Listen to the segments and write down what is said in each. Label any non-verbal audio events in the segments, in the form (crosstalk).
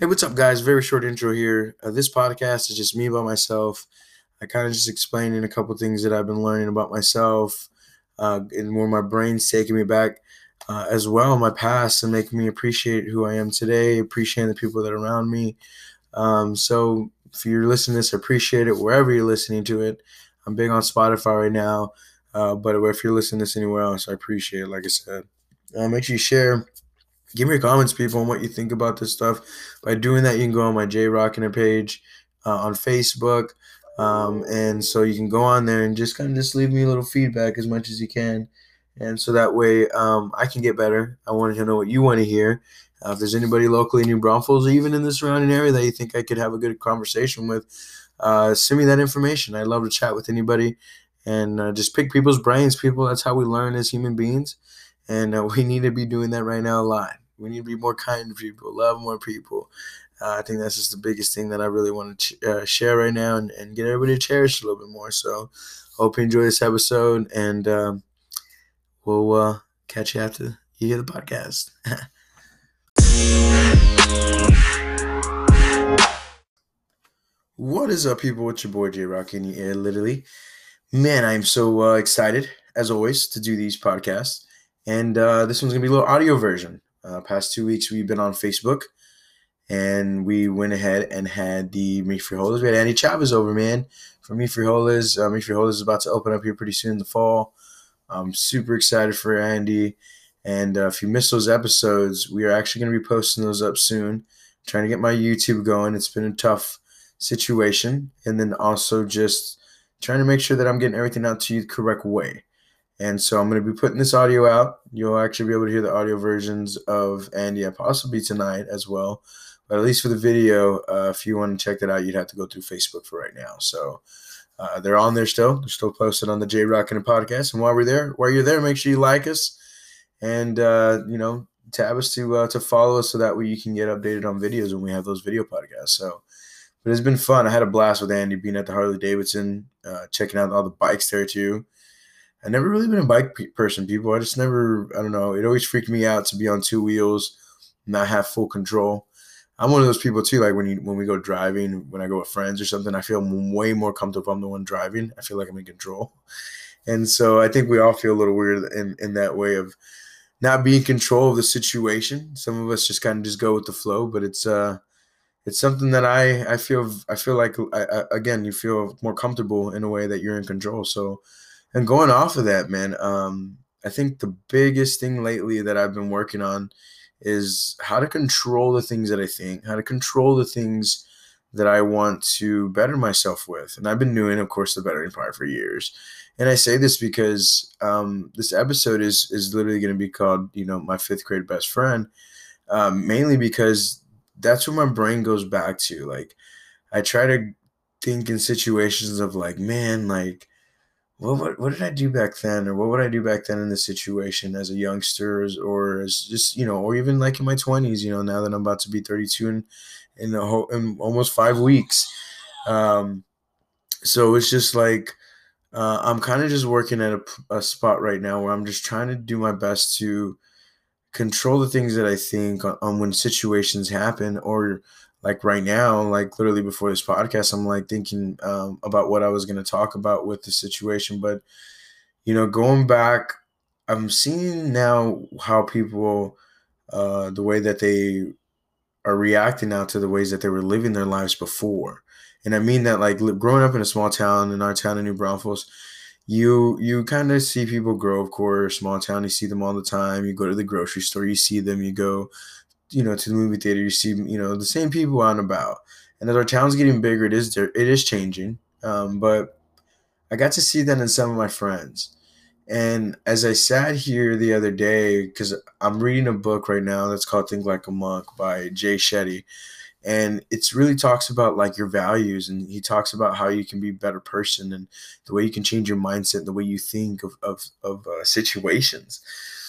Hey, what's up, guys? Very short intro here. Uh, this podcast is just me by myself. I kind of just explaining a couple things that I've been learning about myself uh, and where my brain's taking me back uh, as well my past and making me appreciate who I am today, appreciating the people that are around me. Um, so if you're listening to this, appreciate it wherever you're listening to it. I'm big on Spotify right now, uh, but if you're listening to this anywhere else, I appreciate it. Like I said, uh, make sure you share give me your comments, people, on what you think about this stuff. By doing that, you can go on my J Rocking page uh, on Facebook. Um, and so you can go on there and just kind of just leave me a little feedback as much as you can. And so that way um, I can get better. I wanted to know what you want to hear. Uh, if there's anybody locally in New Braunfels or even in the surrounding area that you think I could have a good conversation with, uh, send me that information. I'd love to chat with anybody and uh, just pick people's brains. People, that's how we learn as human beings. And uh, (laughs) we need to be doing that right now a lot. We need to be more kind to people, love more people. Uh, I think that's just the biggest thing that I really want to ch- uh, share right now and, and get everybody to cherish a little bit more. So, hope you enjoy this episode, and um, we'll uh, catch you after you hear the podcast. (laughs) what is up, people? It's your boy J Rock in literally. Man, I'm so uh, excited, as always, to do these podcasts. And uh, this one's going to be a little audio version. Uh, past two weeks, we've been on Facebook, and we went ahead and had the Me Frijoles. We had Andy Chavez over, man, from Me Frijoles. Uh, Me Frijoles is about to open up here pretty soon in the fall. I'm super excited for Andy. And uh, if you missed those episodes, we are actually going to be posting those up soon. trying to get my YouTube going. It's been a tough situation. And then also just trying to make sure that I'm getting everything out to you the correct way. And so I'm going to be putting this audio out. You'll actually be able to hear the audio versions of Andy and possibly tonight as well. But at least for the video, uh, if you want to check that out, you'd have to go through Facebook for right now. So uh, they're on there still. They're still posted on the J Rock and podcast. And while we're there, while you're there, make sure you like us and uh, you know tab us to uh, to follow us so that way you can get updated on videos when we have those video podcasts. So, but it's been fun. I had a blast with Andy being at the Harley Davidson, uh, checking out all the bikes there too. I never really been a bike person, people. I just never, I don't know. It always freaked me out to be on two wheels, not have full control. I'm one of those people too. Like when you when we go driving, when I go with friends or something, I feel way more comfortable. I'm the one driving. I feel like I'm in control, and so I think we all feel a little weird in in that way of not being control of the situation. Some of us just kind of just go with the flow, but it's uh it's something that I I feel I feel like I, I, again you feel more comfortable in a way that you're in control. So and going off of that, man, um, I think the biggest thing lately that I've been working on is how to control the things that I think, how to control the things that I want to better myself with. And I've been doing, of course, the bettering part for years. And I say this because um, this episode is is literally going to be called, you know, my fifth grade best friend, um, mainly because that's where my brain goes back to. Like, I try to think in situations of like, man, like what, what what did I do back then, or what would I do back then in this situation as a youngster, or as just you know, or even like in my twenties, you know, now that I'm about to be 32 in in, a whole, in almost five weeks, um, so it's just like uh, I'm kind of just working at a, a spot right now where I'm just trying to do my best to control the things that I think on, on when situations happen, or like right now, like literally before this podcast, I'm like thinking um, about what I was going to talk about with the situation. But, you know, going back, I'm seeing now how people, uh, the way that they are reacting now to the ways that they were living their lives before. And I mean that like growing up in a small town in our town in New Braunfels, you you kind of see people grow, of course, small town, you see them all the time. You go to the grocery store, you see them, you go you know, to the movie theater, you see, you know, the same people and about. And as our town's getting bigger, it is it is changing. Um, but I got to see that in some of my friends. And as I sat here the other day, because I'm reading a book right now that's called Think Like a Monk by Jay Shetty. And it's really talks about like your values and he talks about how you can be a better person and the way you can change your mindset, the way you think of, of, of uh, situations.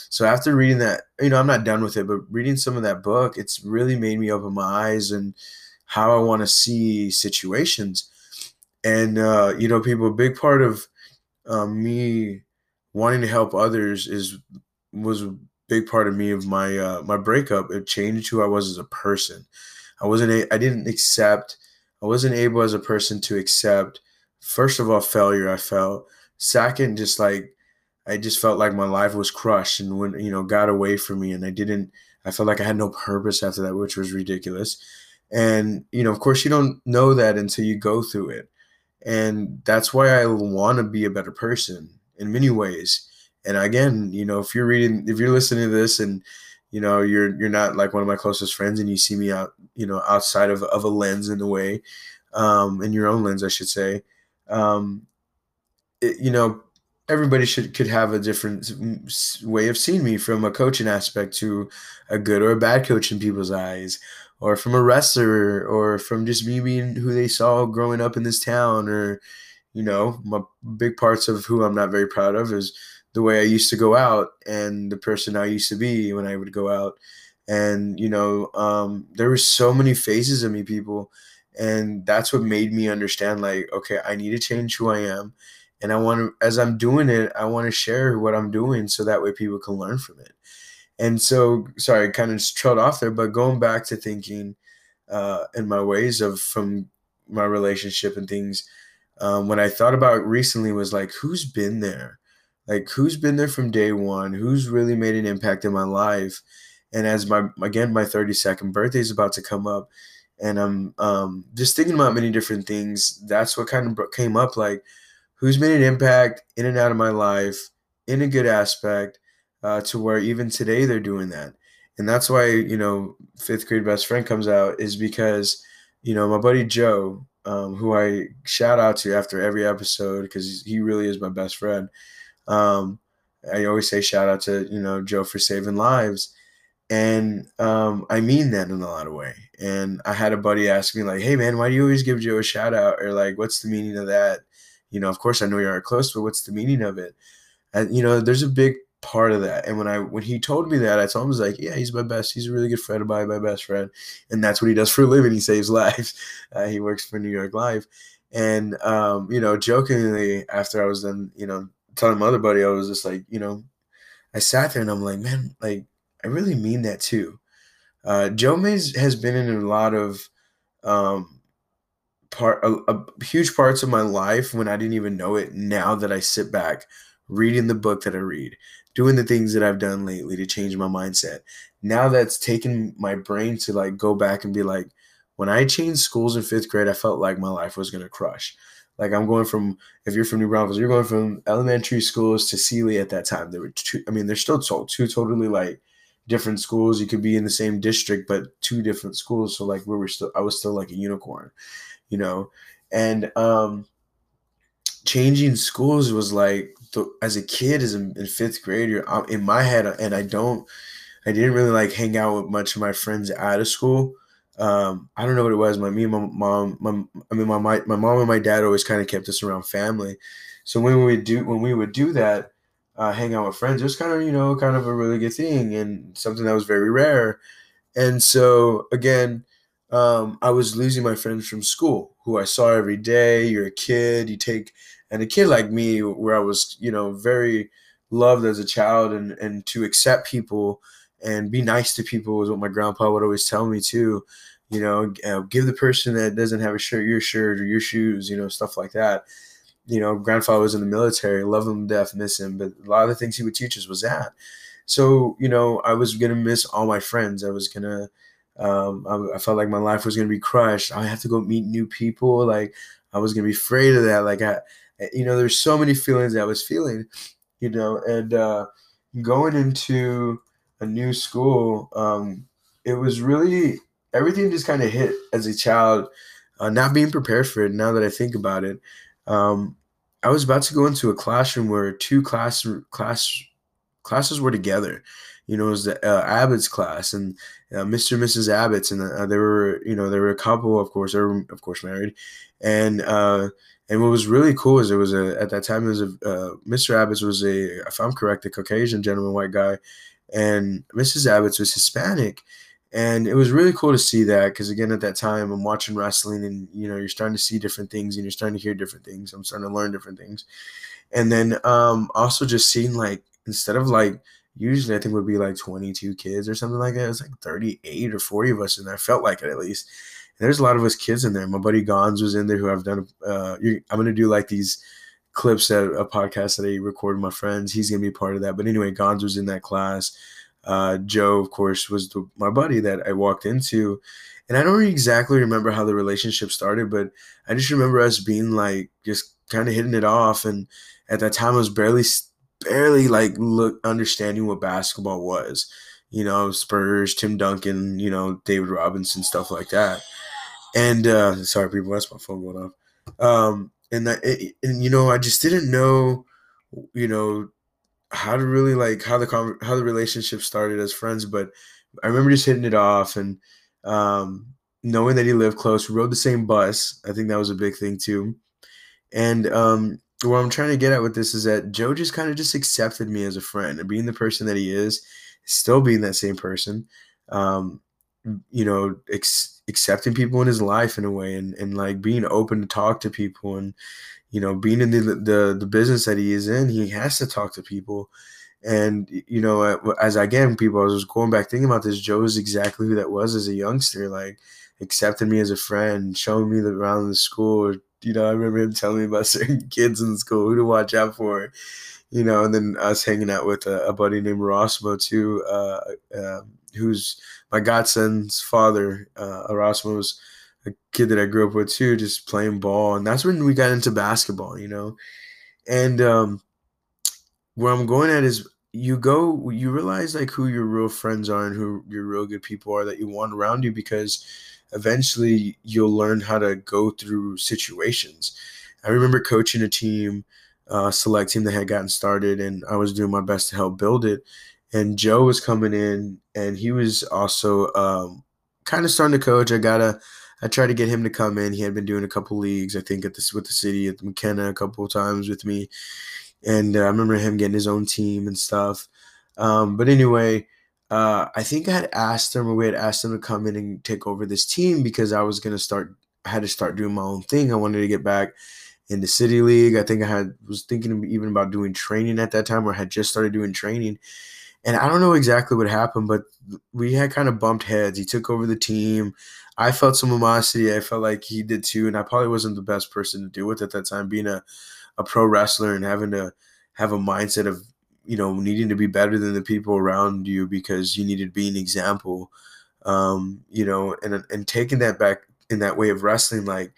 So after reading that, you know, I'm not done with it, but reading some of that book, it's really made me open my eyes and how I want to see situations. And uh, you know, people, a big part of um, me wanting to help others is was a big part of me of my uh, my breakup. It changed who I was as a person. I wasn't a, I didn't accept I wasn't able as a person to accept first of all failure I felt. Second, just like I just felt like my life was crushed and when you know got away from me and I didn't I felt like I had no purpose after that, which was ridiculous. And you know, of course you don't know that until you go through it. And that's why I want to be a better person in many ways. And again, you know, if you're reading if you're listening to this and you know you're you're not like one of my closest friends and you see me out you know outside of, of a lens in a way um in your own lens i should say um it, you know everybody should could have a different way of seeing me from a coaching aspect to a good or a bad coach in people's eyes or from a wrestler or from just me being who they saw growing up in this town or you know my big parts of who i'm not very proud of is the way I used to go out and the person I used to be when I would go out. And, you know, um, there were so many phases of me, people. And that's what made me understand, like, okay, I need to change who I am. And I want to, as I'm doing it, I want to share what I'm doing so that way people can learn from it. And so, sorry, I kind of trailed off there, but going back to thinking uh, in my ways of from my relationship and things, um, when I thought about recently was like, who's been there? like who's been there from day one who's really made an impact in my life and as my again my 32nd birthday is about to come up and i'm um, just thinking about many different things that's what kind of came up like who's made an impact in and out of my life in a good aspect uh, to where even today they're doing that and that's why you know fifth grade best friend comes out is because you know my buddy joe um, who i shout out to after every episode because he really is my best friend um, I always say shout out to you know Joe for saving lives, and um, I mean that in a lot of way. And I had a buddy ask me like, "Hey man, why do you always give Joe a shout out?" Or like, "What's the meaning of that?" You know, of course I know you are close, but what's the meaning of it? And you know, there's a big part of that. And when I when he told me that, I told him I was like, "Yeah, he's my best. He's a really good friend of mine, my best friend, and that's what he does for a living. He saves (laughs) lives. Uh, he works for New York Life." And um, you know, jokingly, after I was done, you know, telling my other buddy, I was just like, you know, I sat there and I'm like, man, like I really mean that too. Uh, Joe Mays has been in a lot of um, part, a, a, huge parts of my life when I didn't even know it. Now that I sit back, reading the book that I read, doing the things that I've done lately to change my mindset. Now that's taken my brain to like go back and be like, when I changed schools in fifth grade, I felt like my life was gonna crush. Like I'm going from if you're from New Braunfels, you're going from elementary schools to Seele at that time. There were two. I mean, they're still two totally like different schools. You could be in the same district, but two different schools. So like we were still, I was still like a unicorn, you know. And um, changing schools was like the, as a kid, as in, in fifth grade, you're in my head, and I don't, I didn't really like hang out with much of my friends out of school um, I don't know what it was. My me and my mom, my, I mean, my, my my mom and my dad always kind of kept us around family. So when we would do when we would do that, uh, hang out with friends, it was kind of you know kind of a really good thing and something that was very rare. And so again, um, I was losing my friends from school who I saw every day. You're a kid, you take, and a kid like me, where I was you know very loved as a child and and to accept people and be nice to people was what my grandpa would always tell me too you know uh, give the person that doesn't have a shirt your shirt or your shoes you know stuff like that you know grandfather was in the military love him to death miss him but a lot of the things he would teach us was that. So you know i was gonna miss all my friends. I was gonna um, I, I, felt like my life was gonna be crushed. I have to go meet new people. Like i was gonna be afraid of that. Like i you know there's so many feelings i was feeling you know and uh, going into a new school um, it was really everything just kind of hit as a child, uh, not being prepared for it. Now that I think about it, um, I was about to go into a classroom where two class class classes were together. You know, it was the uh, Abbott's class and uh, Mr. and Mrs. Abbott's, and uh, there were you know there were a couple, of course, they were of course married, and uh, and what was really cool is it was a at that time was a uh, Mr. Abbott's was a if I'm correct a Caucasian gentleman, white guy, and Mrs. Abbott's was Hispanic, and it was really cool to see that because again at that time i'm watching wrestling and you know you're starting to see different things and you're starting to hear different things i'm starting to learn different things and then um also just seeing like instead of like usually I think would be like 22 kids or something like that. It was like 38 or 40 of us and I felt like it at least. And there's a lot of us kids in there. My buddy Gons was in there who I've done. Uh, I'm gonna do like these clips that a podcast that I record with my friends. He's gonna be part of that. But anyway, Gons was in that class. Uh, Joe, of course, was the, my buddy that I walked into, and I don't exactly remember how the relationship started, but I just remember us being like just kind of hitting it off. And at that time, I was barely, barely like look understanding what basketball was. You know, Spurs, Tim Duncan, you know, David Robinson, stuff like that. And uh, sorry, people, that's my phone going off. Um, and that, and you know, I just didn't know, you know, how to really like how the how the relationship started as friends. But I remember just hitting it off and um, knowing that he lived close. We rode the same bus. I think that was a big thing too. And um, what I'm trying to get at with this is that Joe just kind of just accepted me as a friend and being the person that he is, still being that same person. Um, you know, ex- accepting people in his life in a way and, and like being open to talk to people and, you know, being in the, the, the business that he is in, he has to talk to people. And, you know, as again, people, I was going back thinking about this, Joe is exactly who that was as a youngster, like accepting me as a friend, showing me around the school, you know, I remember him telling me about (laughs) certain kids in school who to watch out for, you know, and then us hanging out with a, a buddy named Erasmo too, uh, uh, who's my godson's father. Uh, Erasmo was a kid that I grew up with too, just playing ball, and that's when we got into basketball, you know. And um, where I'm going at is you go, you realize like who your real friends are and who your real good people are that you want around you because eventually you'll learn how to go through situations. I remember coaching a team, uh, select team that had gotten started, and I was doing my best to help build it. And Joe was coming in, and he was also um, kind of starting to coach. I gotta, I tried to get him to come in. He had been doing a couple leagues, I think, at this with the city at McKenna a couple of times with me, and uh, I remember him getting his own team and stuff. Um, but anyway, uh, I think I had asked him, or we had asked him to come in and take over this team because I was gonna start. I had to start doing my own thing. I wanted to get back in the city league. I think I had was thinking even about doing training at that time, or had just started doing training. And I don't know exactly what happened, but we had kind of bumped heads. He took over the team. I felt some animosity. I felt like he did too, and I probably wasn't the best person to deal with at that time, being a, a pro wrestler and having to have a mindset of you know needing to be better than the people around you because you needed to be an example um, you know and and taking that back in that way of wrestling like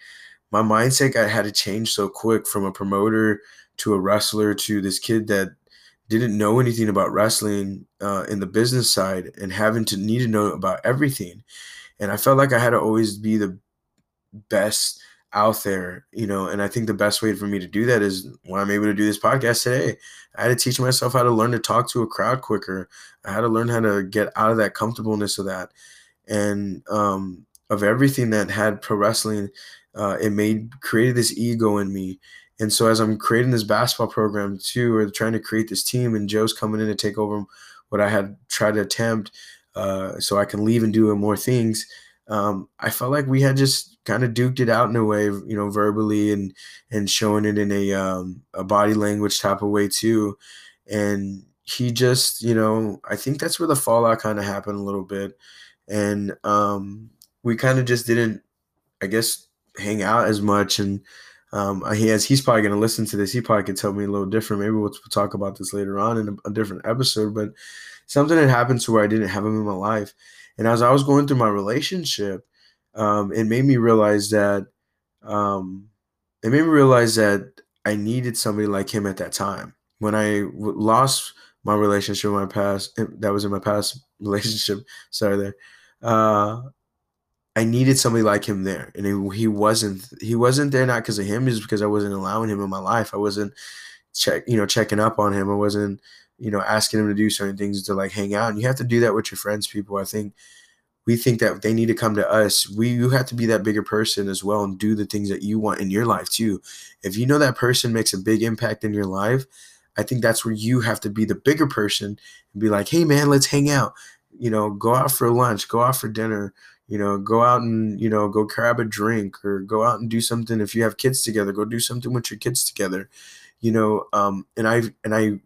my mindset I had to change so quick from a promoter to a wrestler to this kid that didn't know anything about wrestling uh, in the business side and having to need to know about everything and i felt like i had to always be the best out there, you know, and I think the best way for me to do that is when I'm able to do this podcast today. I had to teach myself how to learn to talk to a crowd quicker. I had to learn how to get out of that comfortableness of that. And um, of everything that had pro wrestling, uh, it made created this ego in me. And so as I'm creating this basketball program too, or trying to create this team, and Joe's coming in to take over what I had tried to attempt, uh, so I can leave and do more things. Um, I felt like we had just kind of duked it out in a way, you know, verbally and and showing it in a um, a body language type of way too. And he just, you know, I think that's where the fallout kind of happened a little bit, and um, we kind of just didn't, I guess, hang out as much. And um, he has, he's probably going to listen to this. He probably could tell me a little different. Maybe we'll, talk about this later on in a, a different episode. But something had happened to where I didn't have him in my life, and as I was going through my relationship um, it made me realize that um, it made me realize that I needed somebody like him at that time. When I w- lost my relationship my past, that was in my past (laughs) relationship. Sorry, there. Uh, I needed somebody like him there, and he, wasn't. He wasn't there not because of him, just because I wasn't allowing him in my life. I wasn't check, you know, checking up on him. I wasn't, you know, asking him to do certain things to like hang out. And you have to do that with your friends, people. I think we think that they need to come to us. We you have to be that bigger person as well and do the things that you want in your life too. If you know that person makes a big impact in your life, I think that's where you have to be the bigger person and be like, "Hey man, let's hang out." You know, go out for lunch, go out for dinner, you know, go out and, you know, go grab a drink or go out and do something if you have kids together, go do something with your kids together. You know, um and I and I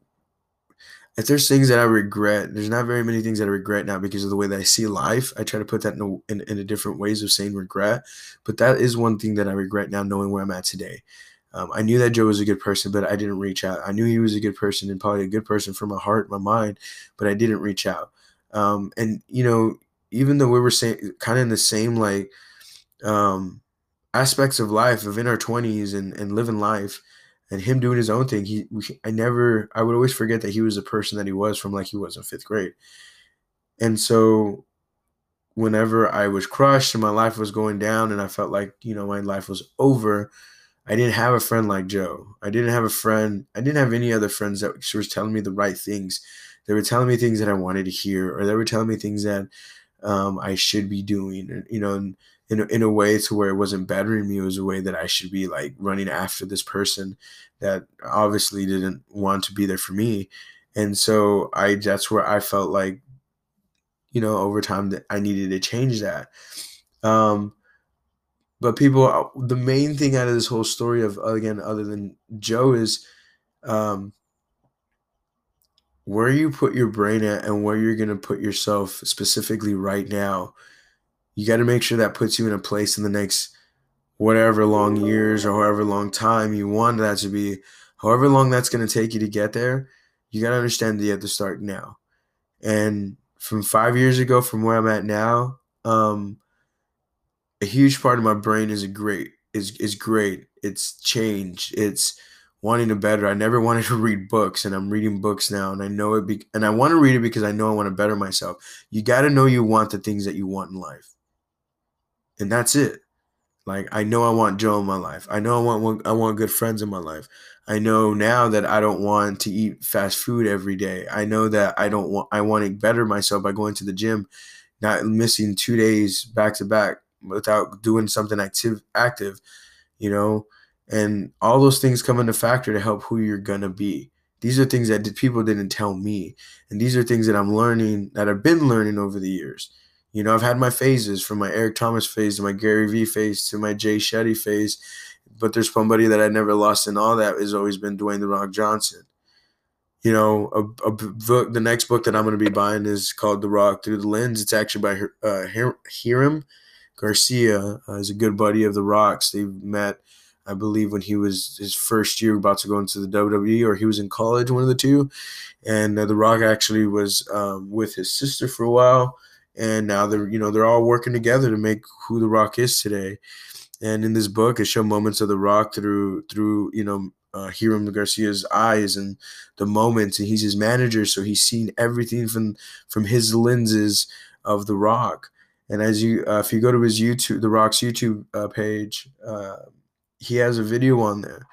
if there's things that I regret, there's not very many things that I regret now because of the way that I see life. I try to put that in a, in, in a different ways of saying regret, but that is one thing that I regret now, knowing where I'm at today. Um, I knew that Joe was a good person, but I didn't reach out. I knew he was a good person and probably a good person for my heart, my mind, but I didn't reach out. Um, and you know, even though we were kind of in the same like um, aspects of life of in our 20s and, and living life and him doing his own thing he i never i would always forget that he was the person that he was from like he was in fifth grade. And so whenever i was crushed and my life was going down and i felt like you know my life was over i didn't have a friend like joe. I didn't have a friend i didn't have any other friends that were telling me the right things. They were telling me things that i wanted to hear or they were telling me things that um, i should be doing you know and in a, in a way to where it wasn't bettering me. It was a way that I should be like running after this person that obviously didn't want to be there for me. And so I that's where I felt like, you know, over time that I needed to change that. Um, but people, uh, the main thing out of this whole story of again, other than Joe, is um, where you put your brain at and where you're going to put yourself specifically right now you got to make sure that puts you in a place in the next whatever long years or however long time you want that to be, however long that's going to take you to get there, you got to understand that you have to start now. And from five years ago, from where I'm at now, um, a huge part of my brain is a great is is great. It's changed. It's wanting to better. I never wanted to read books, and I'm reading books now, and I know it. Be, and I want to read it because I know I want to better myself. You got to know you want the things that you want in life and that's it. Like I know I want Joe in my life. I know I want I want good friends in my life. I know now that I don't want to eat fast food every day. I know that I don't want I want to better myself by going to the gym, not missing 2 days back to back without doing something active active, you know? And all those things come into factor to help who you're going to be. These are things that people didn't tell me. And these are things that I'm learning that I've been learning over the years. You know, I've had my phases from my Eric Thomas phase to my Gary Vee phase to my Jay Shetty phase, but there's somebody that I never lost in all that has always been Dwayne the Rock Johnson. You know, a, a book. The next book that I'm going to be buying is called The Rock Through the Lens. It's actually by uh, Hiram Garcia. Uh, is a good buddy of The Rock's. They've met, I believe, when he was his first year about to go into the WWE, or he was in college, one of the two. And uh, The Rock actually was um, with his sister for a while and now they're you know they're all working together to make who the Rock is today. And in this book, it shows moments of the Rock through through you know uh, Hiram Garcia's eyes and the moments, and he's his manager, so he's seen everything from from his lenses of the Rock. And as you, uh, if you go to his YouTube, the Rock's YouTube uh, page, uh, he has a video on there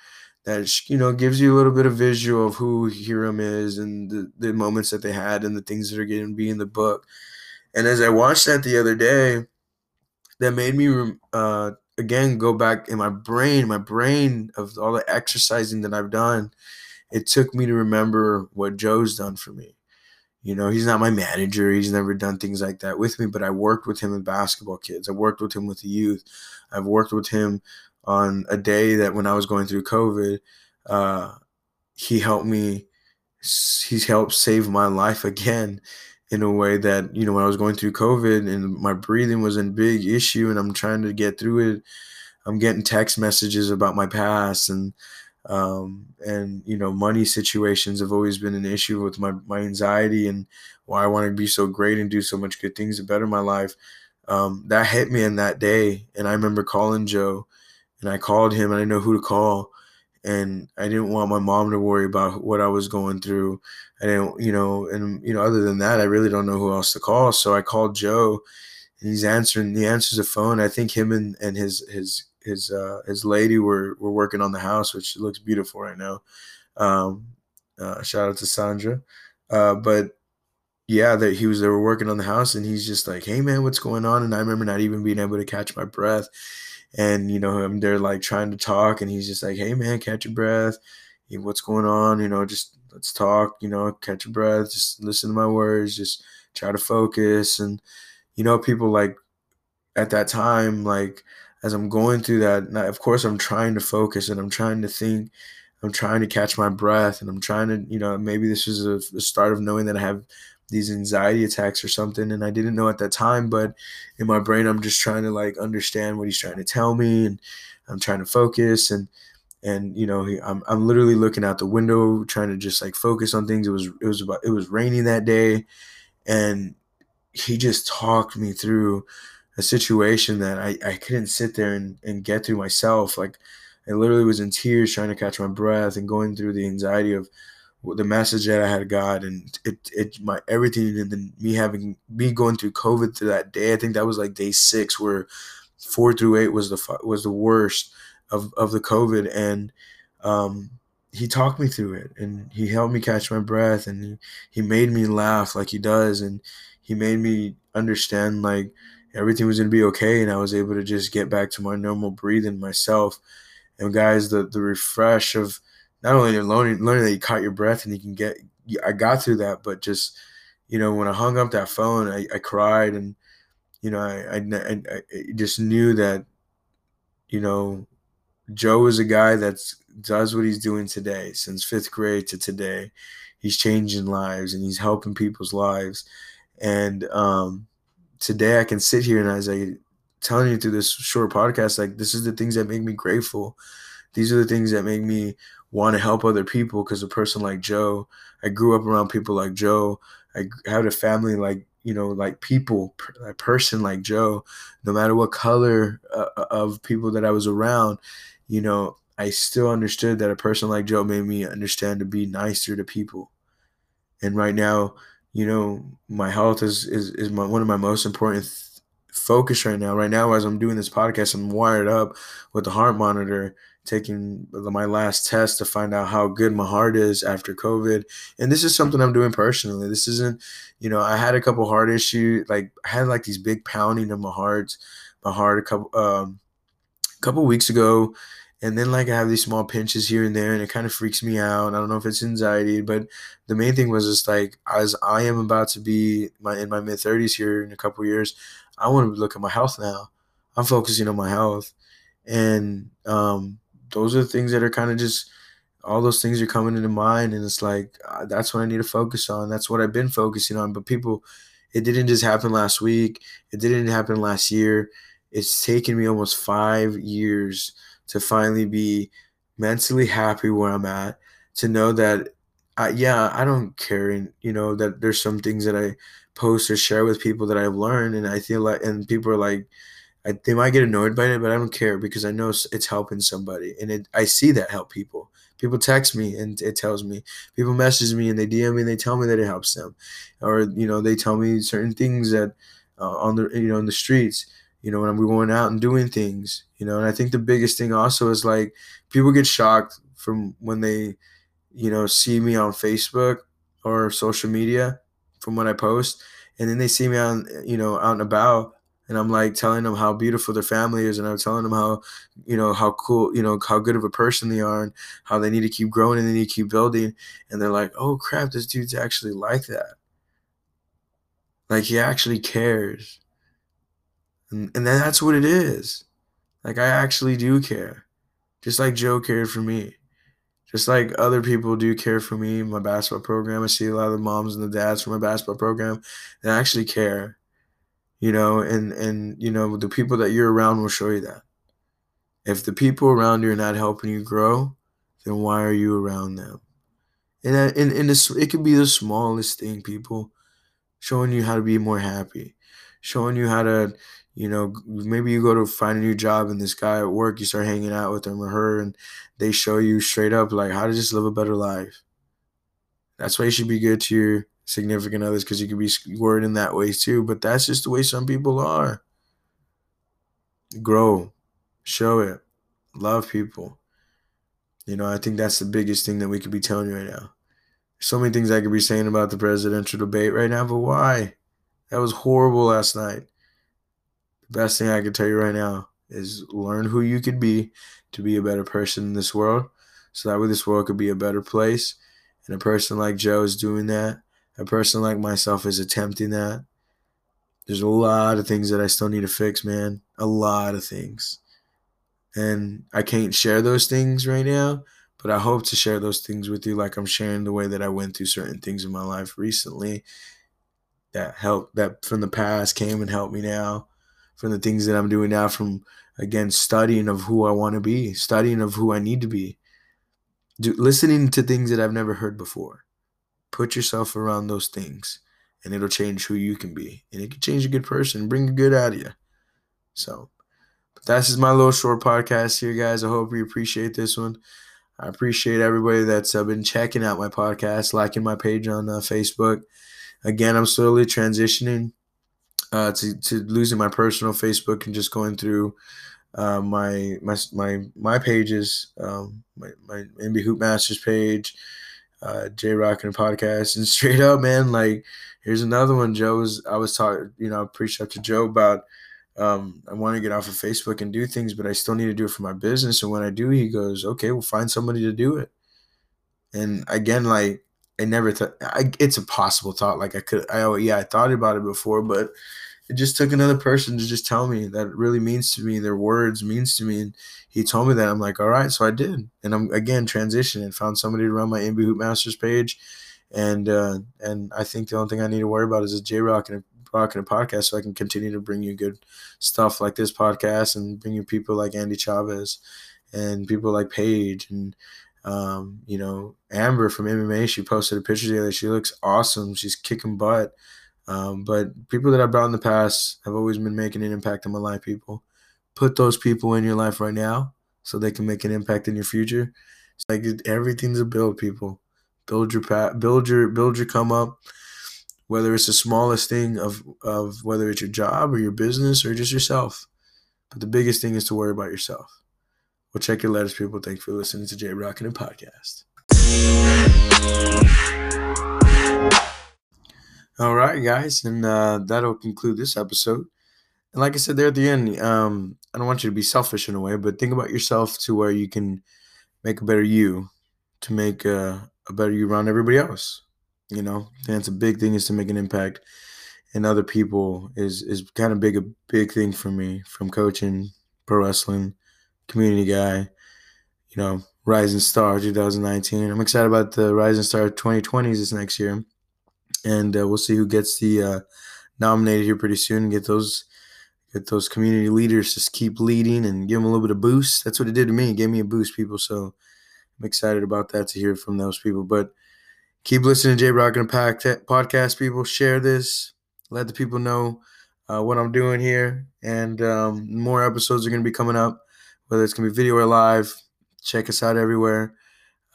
that you know gives you a little bit of visual of who Hiram is and the, the moments that they had and the things that are going to be in the book. And as I watched that the other day, that made me uh, again go back in my brain, my brain of all the exercising that I've done. It took me to remember what Joe's done for me. You know, he's not my manager. He's never done things like that with me, but I worked with him in basketball kids. I worked with him with the youth. I've worked with him on a day that when I was going through COVID, uh, he helped me. He's helped save my life again in a way that you know when I was going through COVID and my breathing was a big issue and I'm trying to get through it. I'm getting text messages about my past and um, and you know money situations have always been an issue with my my anxiety and why I want to be so great and do so much good things to better my life. Um, that hit me in that day, and I remember calling Joe, and I called him, and I know who to call, and I didn't want my mom to worry about what I was going through. I didn't, you know, and you know, other than that, I really don't know who else to call. So I called Joe, and he's answering. He answers the phone. I think him and, and his his his uh, his lady were were working on the house, which looks beautiful right now. Um, uh, shout out to Sandra. Uh, but yeah, that he was they were working on the house, and he's just like, "Hey man, what's going on?" And I remember not even being able to catch my breath and you know I'm there like trying to talk, and he's just like, "Hey man, catch your breath. What's going on? You know, just let's talk. You know, catch your breath. Just listen to my words. Just try to focus." And you know, people like at that time, like as I'm going through that, of course I'm trying to focus and I'm trying to think I'm trying to catch my breath and I'm trying to, you know, maybe this was a, the start of knowing that I have these anxiety attacks or something. And I didn't know at that time, but in my brain, I'm just trying to like understand what he's trying to tell me and I'm trying to focus and, and you know I'm, I'm literally looking out the window trying to just like focus on things it was it was about it was raining that day and he just talked me through a situation that I, I couldn't sit there and, and get through myself like I literally was in tears trying to catch my breath and going through the anxiety of the message that I had got and it it my everything and then me having me going through COVID to that day. I think that was like day six where four through eight was the was the worst of of the COVID and um, he talked me through it and he helped me catch my breath and he, he made me laugh like he does and he made me understand like everything was gonna be okay and I was able to just get back to my normal breathing myself and guys, the the refresh of not only learning learning that you caught your breath and you can get I got through that, but just you know when I hung up that phone, I, I cried and you know I, I, I just knew that you know Joe is a guy that does what he's doing today since fifth grade to today. He's changing lives and he's helping people's lives. And um, today I can sit here and as I telling you through this short podcast, like this is the things that make me grateful. These are the things that make me want to help other people because a person like Joe, I grew up around people like Joe. I had a family like you know like people a person like Joe. No matter what color uh, uh, of people that I was around, you know, I still understood that a person like Joe made me understand to be nicer to people. And right now, you know, my health is is, is my, one of my most important focus right now. Right now, as I'm doing this podcast, I'm wired up with the heart monitor, taking my last test to find out how good my heart is after COVID. And this is something I'm doing personally. This isn't, you know, I had a couple heart issues. Like I had like these big pounding of my heart, my heart a couple um, a couple weeks ago. And then like I have these small pinches here and there, and it kind of freaks me out. I don't know if it's anxiety, but the main thing was just like as I am about to be my in my mid thirties here in a couple years, I want to look at my health now. I'm focusing on my health, and um, those are the things that are kind of just all those things are coming into mind, and it's like uh, that's what I need to focus on. That's what I've been focusing on. But people, it didn't just happen last week. It didn't happen last year. It's taken me almost five years to finally be mentally happy where I'm at. To know that, I, yeah, I don't care, and you know that there's some things that I post or share with people that I've learned, and I feel like, and people are like, I, they might get annoyed by it, but I don't care because I know it's helping somebody, and it, I see that help people. People text me and it tells me. People message me and they DM me and they tell me that it helps them, or you know they tell me certain things that uh, on the you know in the streets. You know when I'm going out and doing things. You know, and I think the biggest thing also is like people get shocked from when they, you know, see me on Facebook or social media from what I post, and then they see me on you know out and about, and I'm like telling them how beautiful their family is, and I'm telling them how you know how cool you know how good of a person they are, and how they need to keep growing and they need to keep building, and they're like, oh crap, this dude's actually like that. Like he actually cares. And, and that's what it is. Like I actually do care. Just like Joe cared for me just like other people do care for me, my basketball program. I see a lot of the moms and the dads from my basketball program that actually care, you know, and and you know the people that you're around will show you that. If the people around you are not helping you grow, then why are you around them? And uh, and, and this, it could be the smallest thing, people, showing you how to be more happy, showing you how to you know maybe you go to find a new job and this guy at work you start hanging out with him or her and they show you straight up like how to just live a better life that's why you should be good to your significant others because you could be worded in that way too but that's just the way some people are grow show it love people you know i think that's the biggest thing that we could be telling you right now so many things i could be saying about the presidential debate right now but why that was horrible last night The best thing I can tell you right now is learn who you could be to be a better person in this world. So that way this world could be a better place. And a person like Joe is doing that. A person like myself is attempting that. There's a lot of things that I still need to fix, man. A lot of things. And I can't share those things right now, But I hope to share those things with you, like I'm sharing the way that I went through certain things in my life recently that helped, that from the past came and helped me now, from the things that I'm doing now, from again, studying of who I want to be, studying of who I need to be, Do, listening to things that I've never heard before. Put yourself around those things and it'll change who you can be. And it can change a good person, bring a good out of you. So, but that's just my little short podcast here, guys. I hope you appreciate this one. I appreciate everybody that's uh, been checking out my podcast, liking my page on uh, Facebook. Again, I'm slowly transitioning uh, to, to losing my personal Facebook and just going through uh, my my my my pages, um, my my NBA Hoop Masters page, uh, J Rock and podcast, and (laughs) straight up, man, like here's another one. Joe was I was talking, you know, I preached up to Joe about um, I want to get off of Facebook and do things, but I still need to do it for my business. And when I do, he goes, okay, we'll find somebody to do it. And again, like I never thought it's a possible thought. Like I could, I oh, yeah, I thought about it before, but it just took another person to just tell me that it really means to me. Their words means to me, and he told me that. I'm like, all right, so I did, and I'm again transitioning. Found somebody to run my NBA Hoop Masters page, and uh, and I think the only thing I need to worry about is a J Rock and a Rock and a podcast, so I can continue to bring you good stuff like this podcast, and bring you people like Andy Chavez, and people like Paige, and um, you know Amber from MMA. She posted a picture today. She looks awesome. She's kicking butt. Um, but people that I've brought in the past have always been making an impact on my life. People, put those people in your life right now so they can make an impact in your future. It's like everything's a build. People, build your path, build your build your come up. Whether it's the smallest thing of of whether it's your job or your business or just yourself, but the biggest thing is to worry about yourself. Well, check your letters, people. Thank you for listening to Jay Rockin' a Podcast. All right, guys, and uh, that'll conclude this episode. And like I said there at the end, um, I don't want you to be selfish in a way, but think about yourself to where you can make a better you, to make a, a better you around everybody else. You know, and it's a big thing is to make an impact in other people is is kind of big a big thing for me from coaching pro wrestling, community guy, you know, Rising Star 2019. I'm excited about the Rising Star 2020s this next year and uh, we'll see who gets the uh, nominated here pretty soon. Get those get those community leaders just keep leading and give them a little bit of boost. That's what it did to me. It gave me a boost, people. So I'm excited about that to hear from those people. But keep listening to J Rock and Pack podcast, people. Share this. Let the people know uh, what I'm doing here, and um, more episodes are going to be coming up. Whether it's going to be video or live, check us out everywhere.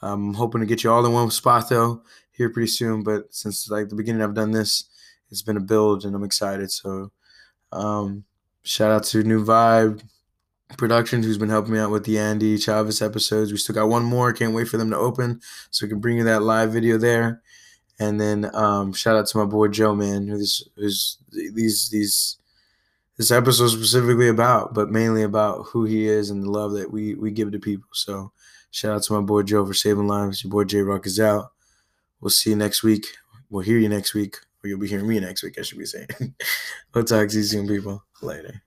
I'm hoping to get you all in one spot though here pretty soon. But since like the beginning, I've done this. It's been a build, and I'm excited. So, um, shout out to New Vibe Productions, who's been helping me out with the Andy Chavez episodes. We still got one more. Can't wait for them to open, so we can bring you that live video there. And then um, shout out to my boy Joe, man, who's who's these these this episode specifically about, but mainly about who he is and the love that we we give to people. So shout out to my boy Joe for saving lives. Your boy J Rock is out. We'll see you next week. We'll hear you next week, or you'll be hearing me next week, I should be saying. (laughs) we'll talk to you soon, people. Later.